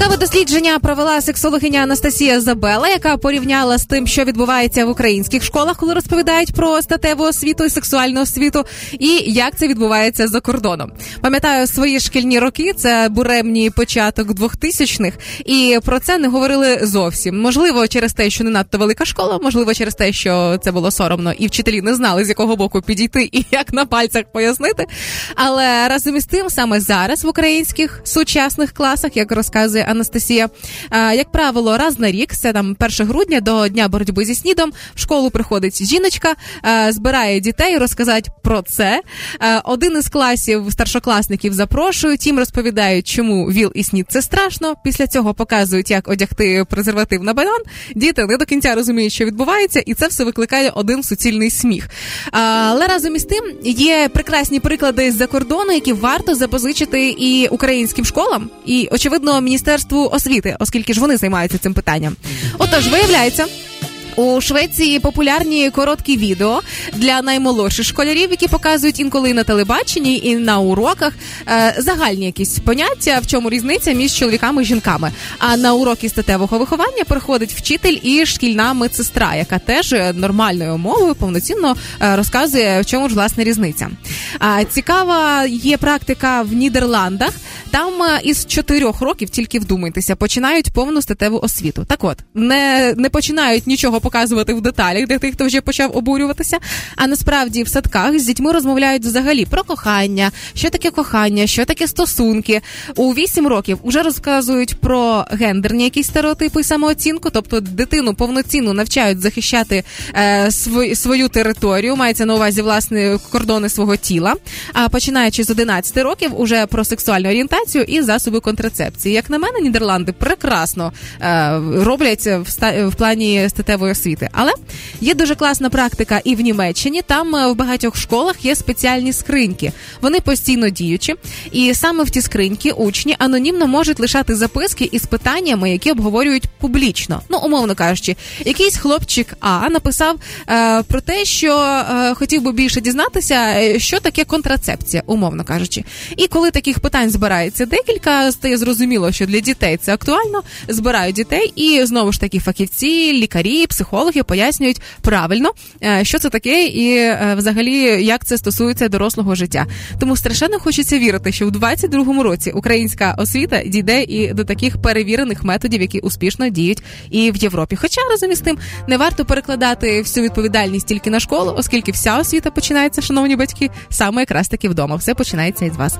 Цікаве дослідження провела сексологиня Анастасія Забела, яка порівняла з тим, що відбувається в українських школах, коли розповідають про статеву освіту і сексуальну освіту, і як це відбувається за кордоном. Пам'ятаю свої шкільні роки, це буремні початок 2000-х, і про це не говорили зовсім. Можливо, через те, що не надто велика школа, можливо, через те, що це було соромно, і вчителі не знали, з якого боку підійти і як на пальцях пояснити. Але разом із тим, саме зараз в українських сучасних класах, як розказує Анастасія, як правило, раз на рік, це там 1 грудня до дня боротьби зі снідом, в школу приходить жіночка, збирає дітей розказати про це. Один із класів старшокласників запрошують, їм розповідають, чому ВІЛ і снід це страшно. Після цього показують, як одягти презерватив на банан. Діти не до кінця розуміють, що відбувається, і це все викликає один суцільний сміх. Але разом із тим є прекрасні приклади з-за кордону, які варто запозичити і українським школам, і очевидно, міністерству освіти, оскільки ж вони займаються цим питанням. Отож, виявляється. У Швеції популярні короткі відео для наймолодших школярів, які показують інколи на телебаченні і на уроках е, загальні якісь поняття, в чому різниця між чоловіками і жінками. А на уроки статевого виховання приходить вчитель і шкільна медсестра, яка теж нормальною мовою повноцінно е, розказує, в чому ж власне різниця. А цікава є практика в Нідерландах. Там е, із чотирьох років тільки вдумайтеся, починають повну статеву освіту. Так, от не, не починають нічого показувати в деталях для тих, хто вже почав обурюватися. А насправді в садках з дітьми розмовляють взагалі про кохання, що таке кохання, що таке стосунки. У вісім років вже розказують про гендерні якісь стереотипи і самооцінку, тобто дитину повноцінно навчають захищати е, свою, свою територію, мається на увазі власне кордони свого тіла. А починаючи з 11 років, уже про сексуальну орієнтацію і засоби контрацепції. Як на мене, Нідерланди прекрасно е, роблять в, ста, в плані статевої освіти. Але є дуже класна практика і в Німеччині. Там е, в багатьох школах є спеціальні скриньки. Вони постійно діючі, і саме в ті скриньки учні анонімно можуть лишати записки із питаннями, які обговорюють публічно. Ну, умовно кажучи, якийсь хлопчик А написав е, про те, що е, хотів би більше дізнатися, е, що таке контрацепція, умовно кажучи. І коли таких питань збирається декілька, стає зрозуміло, що для дітей це актуально. Збирають дітей, і знову ж таки фахівці, лікарі, психологи пояснюють правильно, е, що це таке, і е, взагалі як це стосується дорослого життя. Тому страшенно хочеться вірити, що в 22-му році українська освіта дійде і до таких перевірених методів, які успішно діють і в Європі. Хоча разом із тим не варто перекладати всю відповідальність тільки на школу, оскільки вся освіта починається, шановні батьки, саме якраз таки вдома. Все починається із вас.